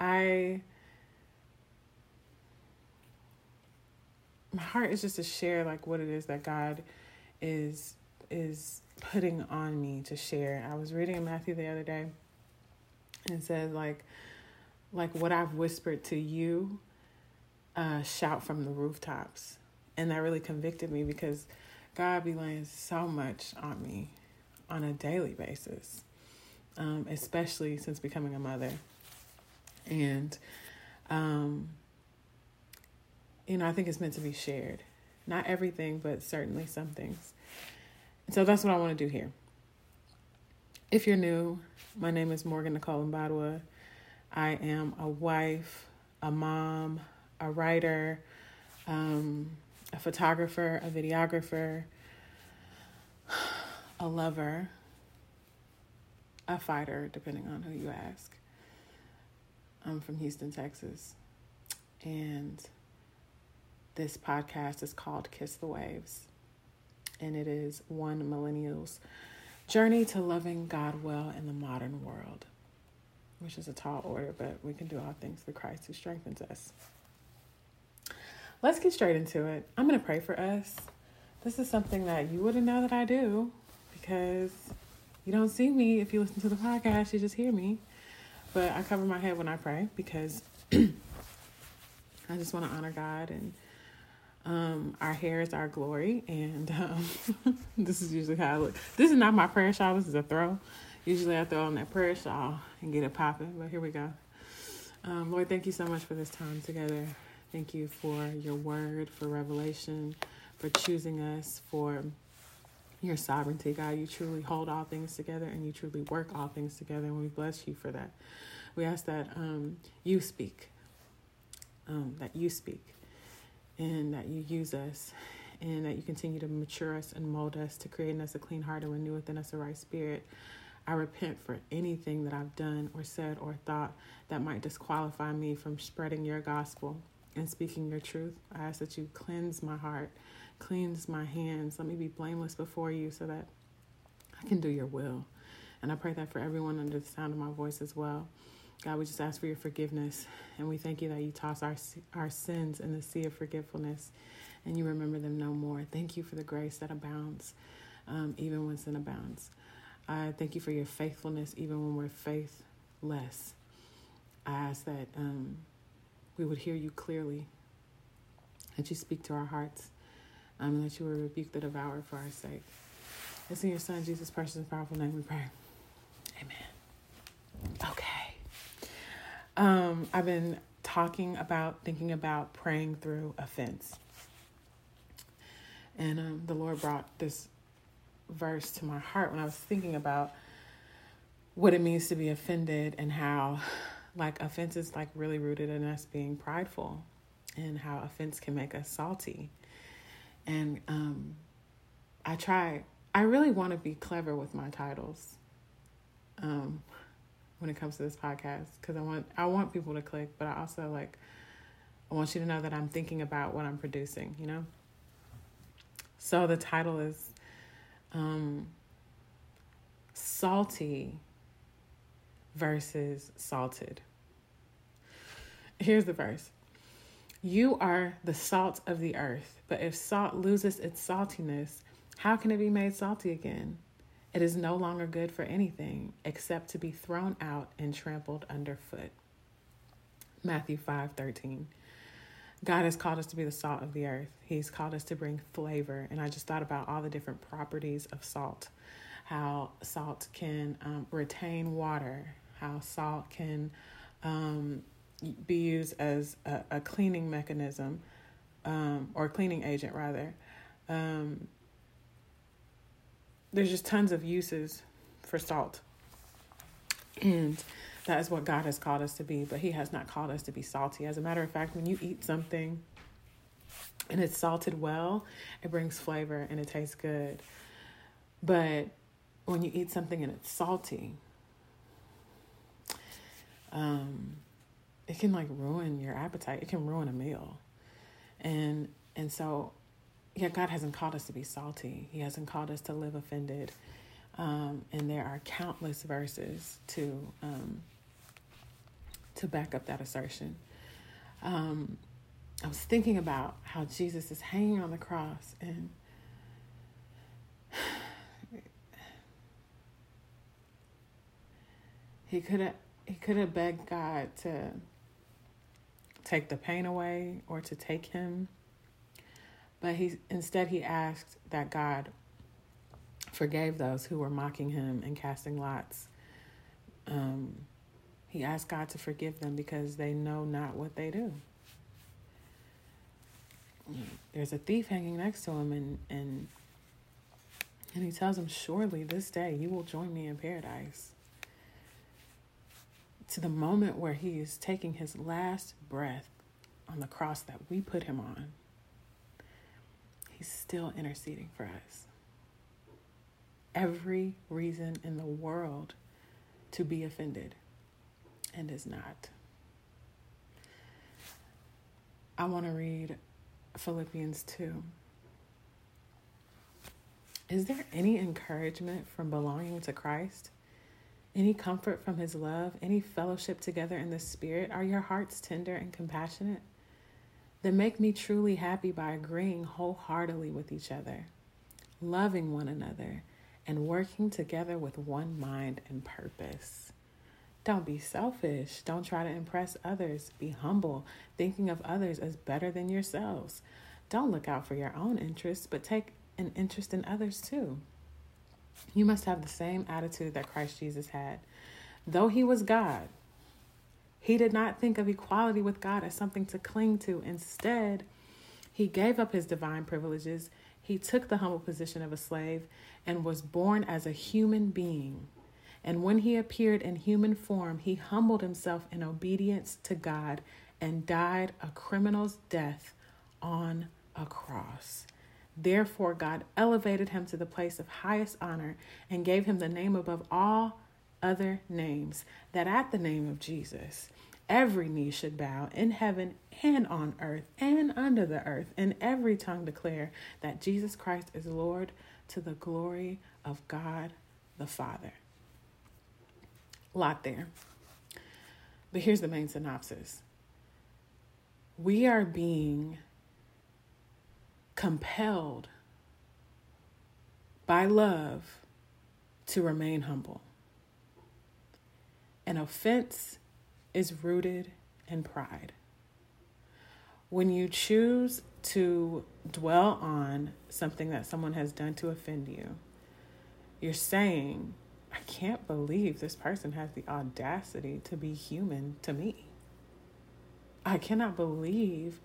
I my heart is just to share like what it is that God is is putting on me to share. I was reading in Matthew the other day and says like like what I've whispered to you uh shout from the rooftops. And that really convicted me because God be laying so much on me on a daily basis. Um, especially since becoming a mother. And um you know, I think it's meant to be shared. Not everything, but certainly some things. So that's what I want to do here. If you're new, my name is Morgan Nichol Mbadwa. I am a wife, a mom, a writer, um, a photographer, a videographer, a lover, a fighter, depending on who you ask. I'm from Houston, Texas. And this podcast is called Kiss the Waves, and it is one millennial's journey to loving God well in the modern world, which is a tall order, but we can do all things through Christ who strengthens us. Let's get straight into it. I'm going to pray for us. This is something that you wouldn't know that I do because you don't see me if you listen to the podcast, you just hear me. But I cover my head when I pray because I just want to honor God and um, our hair is our glory, and um, this is usually how I look. This is not my prayer shawl. This is a throw. Usually I throw on that prayer shawl and get it popping, but here we go. Um, Lord, thank you so much for this time together. Thank you for your word, for revelation, for choosing us, for your sovereignty, God. You truly hold all things together and you truly work all things together, and we bless you for that. We ask that um, you speak, um, that you speak and that you use us and that you continue to mature us and mold us to create in us a clean heart and renew within us a right spirit. I repent for anything that I've done or said or thought that might disqualify me from spreading your gospel and speaking your truth. I ask that you cleanse my heart, cleanse my hands. Let me be blameless before you so that I can do your will. And I pray that for everyone under the sound of my voice as well. God, we just ask for your forgiveness, and we thank you that you toss our our sins in the sea of forgetfulness, and you remember them no more. Thank you for the grace that abounds, um, even when sin abounds. I thank you for your faithfulness, even when we're faithless. I ask that um, we would hear you clearly, that you speak to our hearts, um, and that you will rebuke the devourer for our sake. It's in your Son, Jesus' precious and powerful name we pray. Amen. Okay. Um, I've been talking about, thinking about praying through offense. And um, the Lord brought this verse to my heart when I was thinking about what it means to be offended and how, like, offense is like really rooted in us being prideful and how offense can make us salty. And um, I try, I really want to be clever with my titles. Um, when it comes to this podcast because I want I want people to click, but I also like I want you to know that I'm thinking about what I'm producing, you know? So the title is um salty versus salted. Here's the verse. You are the salt of the earth, but if salt loses its saltiness, how can it be made salty again? It is no longer good for anything except to be thrown out and trampled underfoot. Matthew 5 13. God has called us to be the salt of the earth. He's called us to bring flavor. And I just thought about all the different properties of salt how salt can um, retain water, how salt can um, be used as a, a cleaning mechanism um, or cleaning agent, rather. Um, there's just tons of uses for salt. And that is what God has called us to be, but He has not called us to be salty. As a matter of fact, when you eat something and it's salted well, it brings flavor and it tastes good. But when you eat something and it's salty, um, it can like ruin your appetite. It can ruin a meal. And and so yeah, God hasn't called us to be salty. He hasn't called us to live offended. Um, and there are countless verses to um, to back up that assertion. Um, I was thinking about how Jesus is hanging on the cross and he could have he could have begged God to take the pain away or to take him but he instead he asked that God forgave those who were mocking him and casting lots. Um, he asked God to forgive them because they know not what they do. There's a thief hanging next to him, and and and he tells him, "Surely this day you will join me in paradise." To the moment where he is taking his last breath on the cross that we put him on, he's still interceding for us every reason in the world to be offended and is not. I want to read Philippians 2. Is there any encouragement from belonging to Christ? Any comfort from his love? Any fellowship together in the Spirit? Are your hearts tender and compassionate? Then make me truly happy by agreeing wholeheartedly with each other, loving one another and working together with one mind and purpose. Don't be selfish. Don't try to impress others. Be humble, thinking of others as better than yourselves. Don't look out for your own interests, but take an interest in others too. You must have the same attitude that Christ Jesus had. Though he was God, he did not think of equality with God as something to cling to. Instead, he gave up his divine privileges he took the humble position of a slave and was born as a human being. And when he appeared in human form, he humbled himself in obedience to God and died a criminal's death on a cross. Therefore, God elevated him to the place of highest honor and gave him the name above all other names, that at the name of Jesus, every knee should bow in heaven and on earth and under the earth, and every tongue declare that Jesus Christ is Lord to the glory of God the Father. Lot there. But here's the main synopsis we are being compelled by love to remain humble. An offense is rooted in pride. When you choose to dwell on something that someone has done to offend you, you're saying, I can't believe this person has the audacity to be human to me. I cannot believe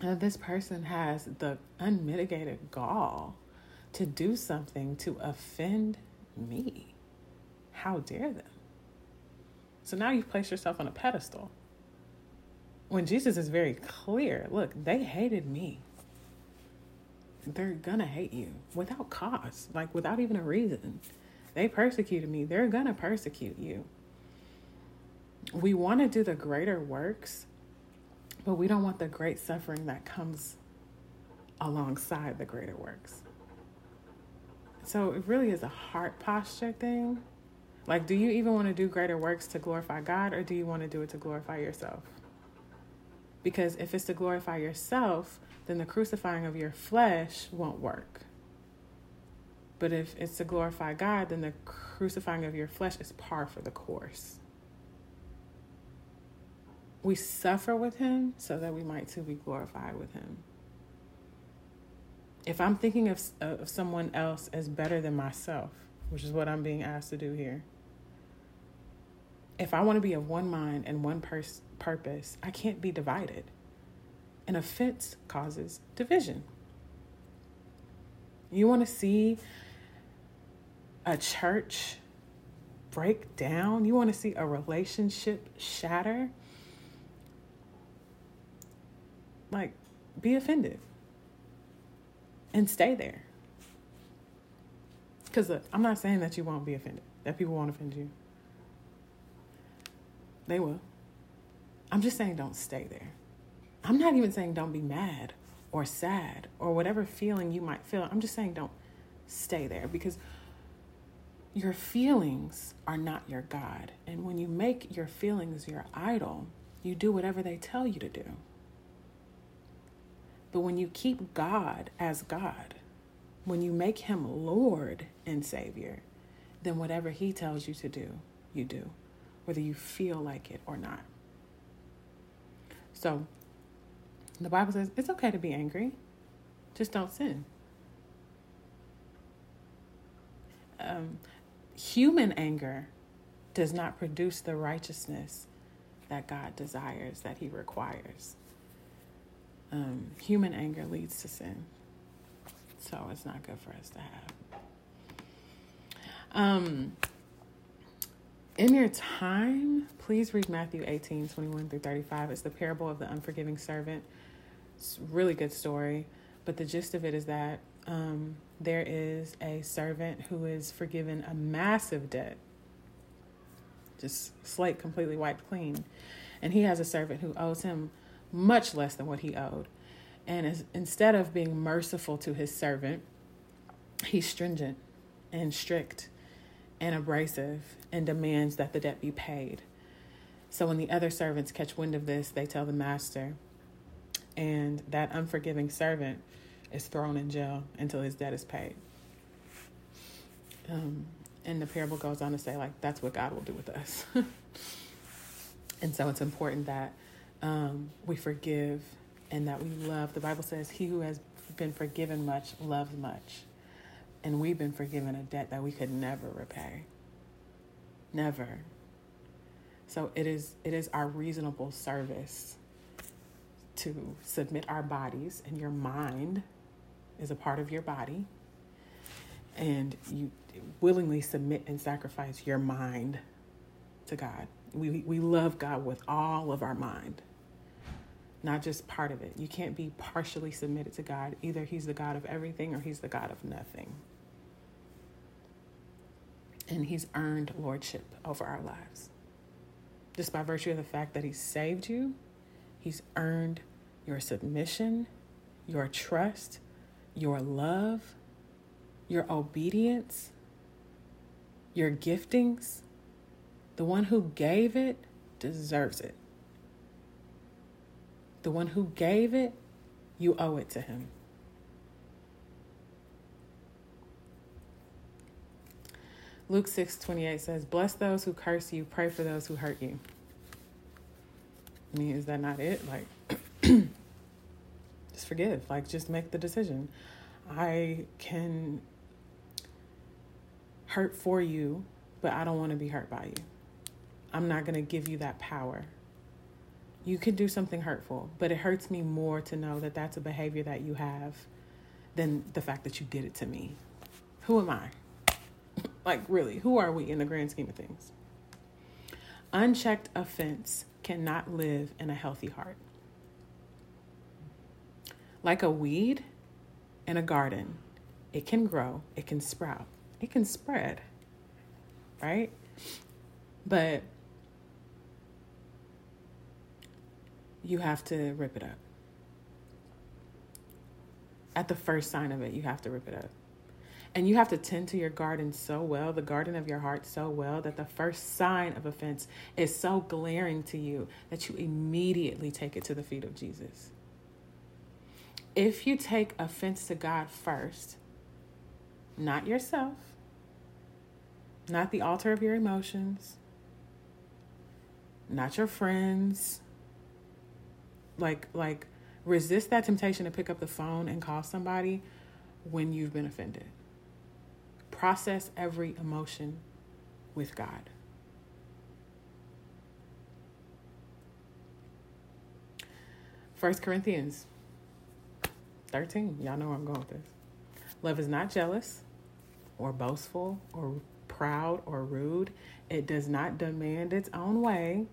that this person has the unmitigated gall to do something to offend me. How dare them? So now you've placed yourself on a pedestal. When Jesus is very clear look, they hated me. They're gonna hate you without cause, like without even a reason. They persecuted me, they're gonna persecute you. We wanna do the greater works, but we don't want the great suffering that comes alongside the greater works. So it really is a heart posture thing like, do you even want to do greater works to glorify God or do you want to do it to glorify yourself? Because if it's to glorify yourself, then the crucifying of your flesh won't work. But if it's to glorify God, then the crucifying of your flesh is par for the course. We suffer with Him so that we might too be glorified with Him. If I'm thinking of, of someone else as better than myself, which is what I'm being asked to do here, if I want to be of one mind and one pers- purpose, I can't be divided. An offense causes division. You want to see a church break down? You want to see a relationship shatter? Like, be offended and stay there. Because uh, I'm not saying that you won't be offended, that people won't offend you. They will. I'm just saying don't stay there. I'm not even saying don't be mad or sad or whatever feeling you might feel. I'm just saying don't stay there because your feelings are not your God. And when you make your feelings your idol, you do whatever they tell you to do. But when you keep God as God, when you make him Lord and Savior, then whatever he tells you to do, you do, whether you feel like it or not. So the Bible says it's okay to be angry, just don't sin. Um, human anger does not produce the righteousness that God desires, that He requires. Um, human anger leads to sin. So it's not good for us to have. Um, in your time, please read Matthew 18 21 through 35. It's the parable of the unforgiving servant. It's a really good story. But the gist of it is that um, there is a servant who is forgiven a massive debt, just slate completely wiped clean. And he has a servant who owes him much less than what he owed. And is, instead of being merciful to his servant, he's stringent and strict and abrasive and demands that the debt be paid. So when the other servants catch wind of this, they tell the master, and that unforgiving servant is thrown in jail until his debt is paid. Um, and the parable goes on to say, like, that's what God will do with us. and so it's important that um, we forgive and that we love. The Bible says, He who has been forgiven much loves much. And we've been forgiven a debt that we could never repay. Never. So it is it is our reasonable service to submit our bodies and your mind is a part of your body and you willingly submit and sacrifice your mind to God. We we love God with all of our mind. Not just part of it. You can't be partially submitted to God. Either he's the God of everything or he's the God of nothing. And he's earned lordship over our lives. Just by virtue of the fact that he saved you, he's earned your submission, your trust, your love, your obedience, your giftings. The one who gave it deserves it. The one who gave it, you owe it to him. Luke 6 28 says, Bless those who curse you, pray for those who hurt you. I mean, is that not it? Like, just forgive. Like, just make the decision. I can hurt for you, but I don't want to be hurt by you. I'm not going to give you that power. You can do something hurtful, but it hurts me more to know that that's a behavior that you have than the fact that you did it to me. Who am I? Like, really, who are we in the grand scheme of things? Unchecked offense cannot live in a healthy heart. Like a weed in a garden, it can grow, it can sprout, it can spread, right? But you have to rip it up. At the first sign of it, you have to rip it up. And you have to tend to your garden so well, the garden of your heart so well, that the first sign of offense is so glaring to you that you immediately take it to the feet of Jesus. If you take offense to God first, not yourself, not the altar of your emotions, not your friends, like like resist that temptation to pick up the phone and call somebody when you've been offended process every emotion with God. First Corinthians 13. Y'all know where I'm going with this. Love is not jealous or boastful or proud or rude. It does not demand its own way.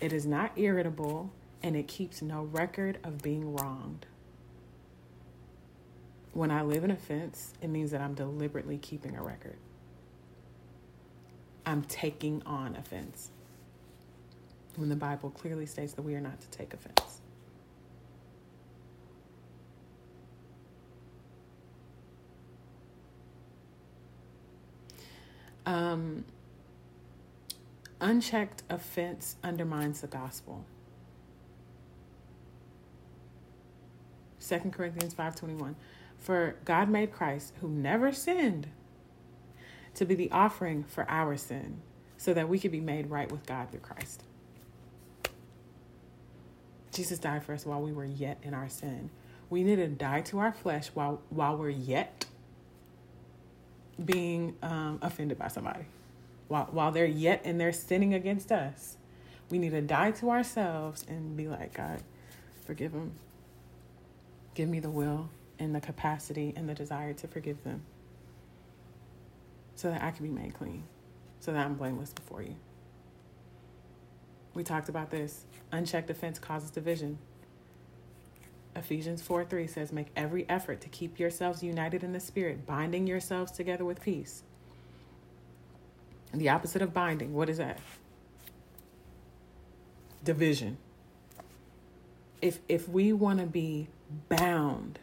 It is not irritable and it keeps no record of being wronged when I live in offense, it means that I'm deliberately keeping a record. I'm taking on offense. When the Bible clearly states that we are not to take offense. Um, unchecked offense undermines the gospel. 2 Corinthians 5:21 For God made Christ who never sinned to be the offering for our sin so that we could be made right with God through Christ. Jesus died for us while we were yet in our sin. We need to die to our flesh while while we're yet being um, offended by somebody. While while they're yet in their sinning against us, we need to die to ourselves and be like, God, forgive them. Give me the will and the capacity and the desire to forgive them so that I can be made clean, so that I'm blameless before you. We talked about this. Unchecked offense causes division. Ephesians 4 3 says, Make every effort to keep yourselves united in the Spirit, binding yourselves together with peace. And the opposite of binding, what is that? Division. If if we want to be bound,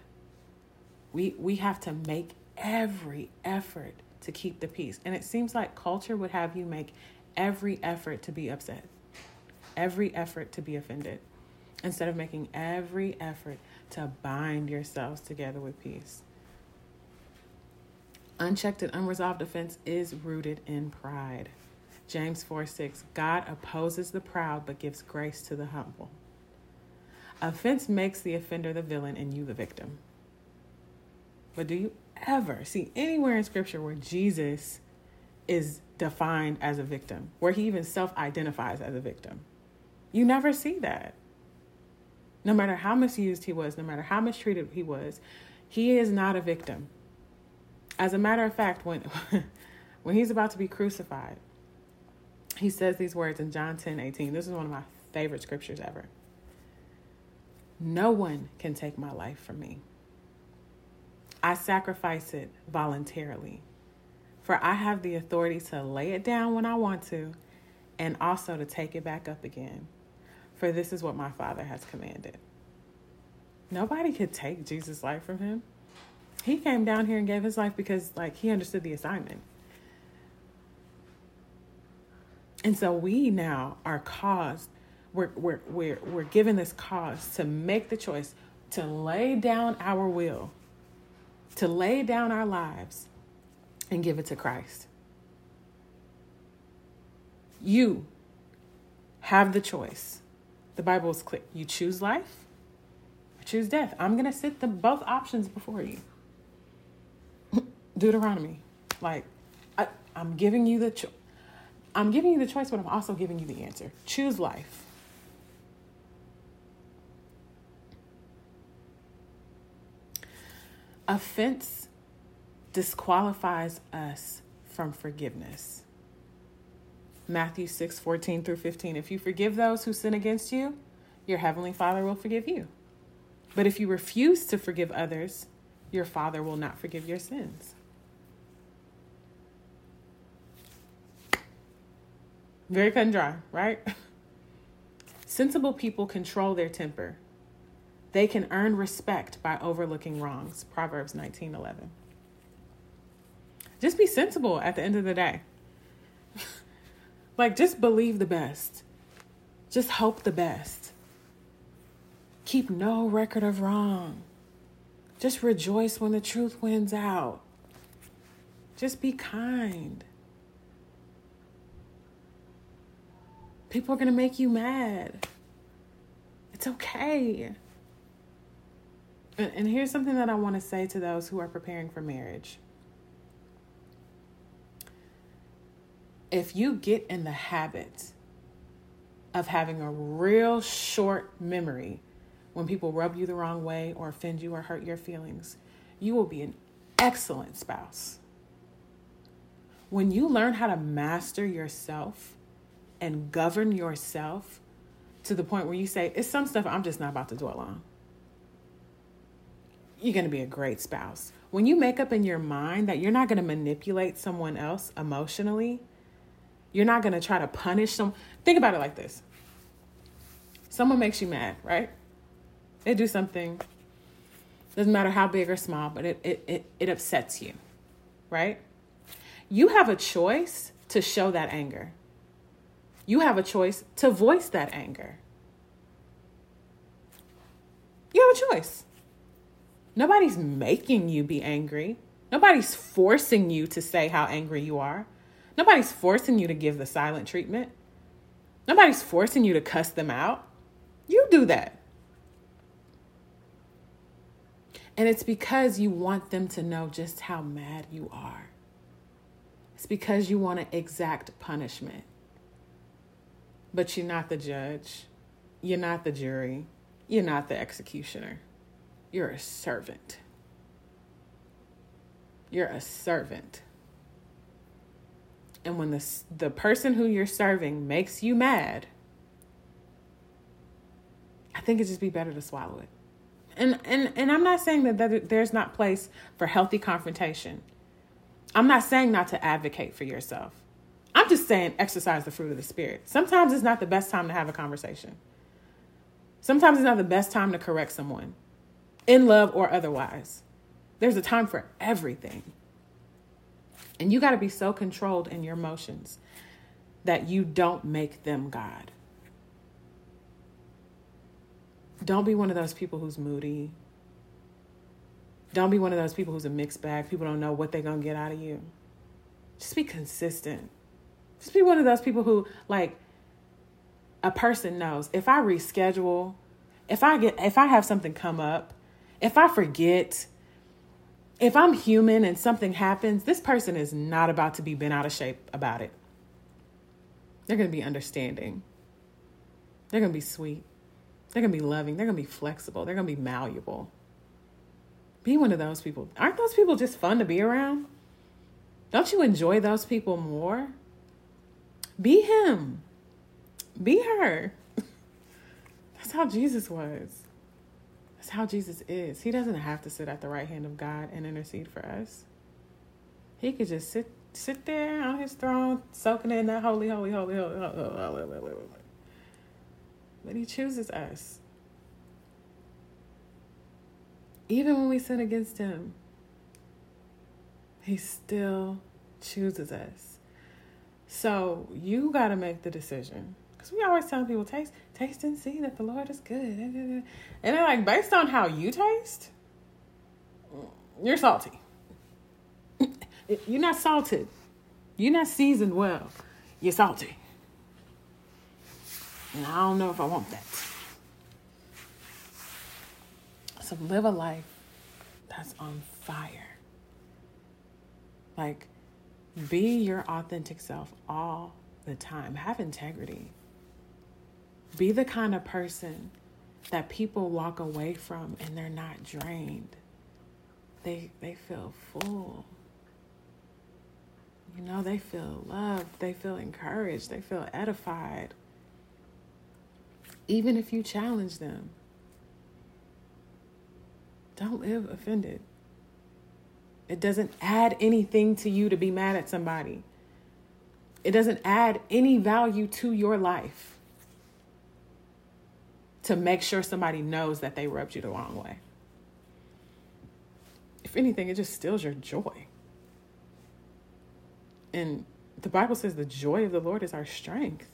we we have to make every effort to keep the peace. And it seems like culture would have you make every effort to be upset, every effort to be offended, instead of making every effort to bind yourselves together with peace. Unchecked and unresolved offense is rooted in pride. James 4 6 God opposes the proud but gives grace to the humble. Offense makes the offender the villain and you the victim. But do you ever see anywhere in scripture where Jesus is defined as a victim, where he even self identifies as a victim. You never see that. No matter how misused he was, no matter how mistreated he was, he is not a victim. As a matter of fact, when, when he's about to be crucified, he says these words in John 10 18. This is one of my favorite scriptures ever. No one can take my life from me. I sacrifice it voluntarily. For I have the authority to lay it down when I want to and also to take it back up again. For this is what my Father has commanded. Nobody could take Jesus' life from him. He came down here and gave his life because like he understood the assignment. And so we now are caused, we're, we're, we're, we're given this cause to make the choice to lay down our will to lay down our lives and give it to Christ. You have the choice. The Bible is clear. You choose life or choose death. I'm going to sit the both options before you. Deuteronomy. Like, I, I'm giving you the choice. I'm giving you the choice, but I'm also giving you the answer. Choose life. Offense disqualifies us from forgiveness. Matthew 6 14 through 15. If you forgive those who sin against you, your heavenly Father will forgive you. But if you refuse to forgive others, your Father will not forgive your sins. Very cut and dry, right? Sensible people control their temper they can earn respect by overlooking wrongs. Proverbs 19 11. Just be sensible at the end of the day. like, just believe the best, just hope the best. Keep no record of wrong. Just rejoice when the truth wins out. Just be kind. People are going to make you mad. It's okay. And here's something that I want to say to those who are preparing for marriage. If you get in the habit of having a real short memory when people rub you the wrong way or offend you or hurt your feelings, you will be an excellent spouse. When you learn how to master yourself and govern yourself to the point where you say, it's some stuff I'm just not about to dwell on you're going to be a great spouse. When you make up in your mind that you're not going to manipulate someone else emotionally, you're not going to try to punish them. Think about it like this someone makes you mad, right? They do something, doesn't matter how big or small, but it, it, it, it upsets you, right? you have a choice to show that anger. You have a choice to voice that anger. You have a choice. Nobody's making you be angry. Nobody's forcing you to say how angry you are. Nobody's forcing you to give the silent treatment. Nobody's forcing you to cuss them out. You do that. And it's because you want them to know just how mad you are. It's because you want to exact punishment. But you're not the judge. You're not the jury. You're not the executioner. You're a servant. You're a servant. And when the, the person who you're serving makes you mad, I think it'd just be better to swallow it. And, and, and I'm not saying that, that there's not place for healthy confrontation. I'm not saying not to advocate for yourself. I'm just saying exercise the fruit of the spirit. Sometimes it's not the best time to have a conversation. Sometimes it's not the best time to correct someone, in love or otherwise. There's a time for everything. And you got to be so controlled in your emotions that you don't make them God. Don't be one of those people who's moody. Don't be one of those people who's a mixed bag. People don't know what they're going to get out of you. Just be consistent. Just be one of those people who, like, a person knows if I reschedule, if I get, if I have something come up, if I forget, if I'm human and something happens, this person is not about to be bent out of shape about it. They're going to be understanding. They're going to be sweet. They're going to be loving. They're going to be flexible. They're going to be malleable. Be one of those people. Aren't those people just fun to be around? Don't you enjoy those people more? Be him. Be her. That's how Jesus was. That's how Jesus is. He doesn't have to sit at the right hand of God and intercede for us. He could just sit sit there on his throne, soaking in that holy, holy, holy, holy, holy, holy, holy, holy. But he chooses us. Even when we sin against him, he still chooses us. So you got to make the decision. Because we always tell people, taste, taste and see that the Lord is good. And they're like, based on how you taste, you're salty. You're not salted. You're not seasoned well. You're salty. And I don't know if I want that. So live a life that's on fire. Like, be your authentic self all the time. Have integrity. Be the kind of person that people walk away from and they're not drained. They they feel full. You know, they feel loved, they feel encouraged, they feel edified. Even if you challenge them. Don't live offended. It doesn't add anything to you to be mad at somebody. It doesn't add any value to your life to make sure somebody knows that they rubbed you the wrong way. If anything, it just steals your joy. And the Bible says the joy of the Lord is our strength.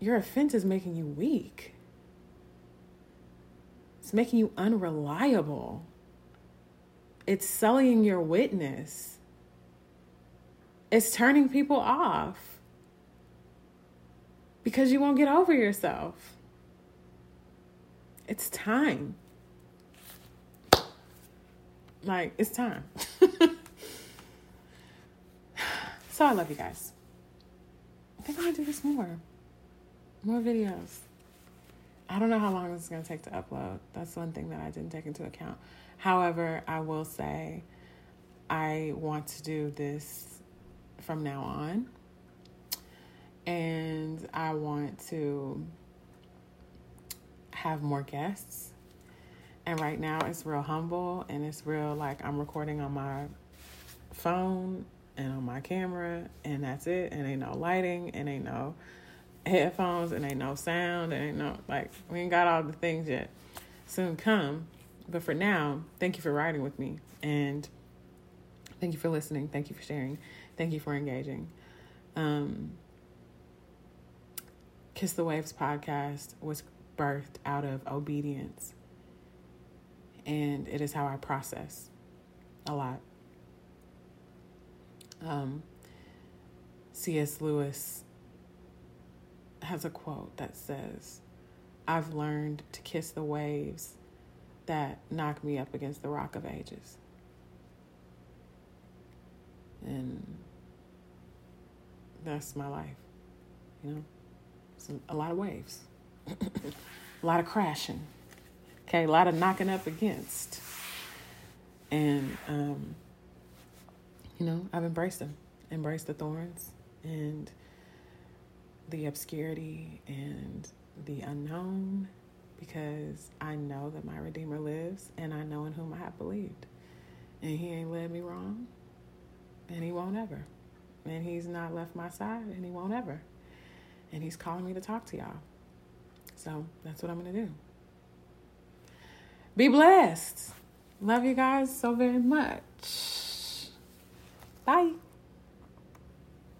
Your offense is making you weak. It's making you unreliable. It's sullying your witness. It's turning people off because you won't get over yourself. It's time. Like, it's time. so I love you guys. I think I'm gonna do this more. More videos. I don't know how long this is gonna take to upload. That's one thing that I didn't take into account. However, I will say I want to do this from now on. And I want to have more guests. And right now it's real humble and it's real like I'm recording on my phone and on my camera and that's it. And ain't no lighting and ain't no headphones and ain't no sound and ain't no like we ain't got all the things yet. Soon come. But for now, thank you for riding with me. And Thank you for listening. Thank you for sharing. Thank you for engaging. Um, Kiss the Waves podcast was birthed out of obedience, and it is how I process a lot. Um, C.S. Lewis has a quote that says, I've learned to kiss the waves that knock me up against the rock of ages. And that's my life, you know? A lot of waves, a lot of crashing, okay, a lot of knocking up against. And, um, you know, I've embraced them, embraced the thorns and the obscurity and the unknown because I know that my Redeemer lives and I know in whom I have believed. And He ain't led me wrong and He won't ever. And He's not left my side and He won't ever and he's calling me to talk to y'all. So that's what I'm going to do. Be blessed. Love you guys so very much. Bye.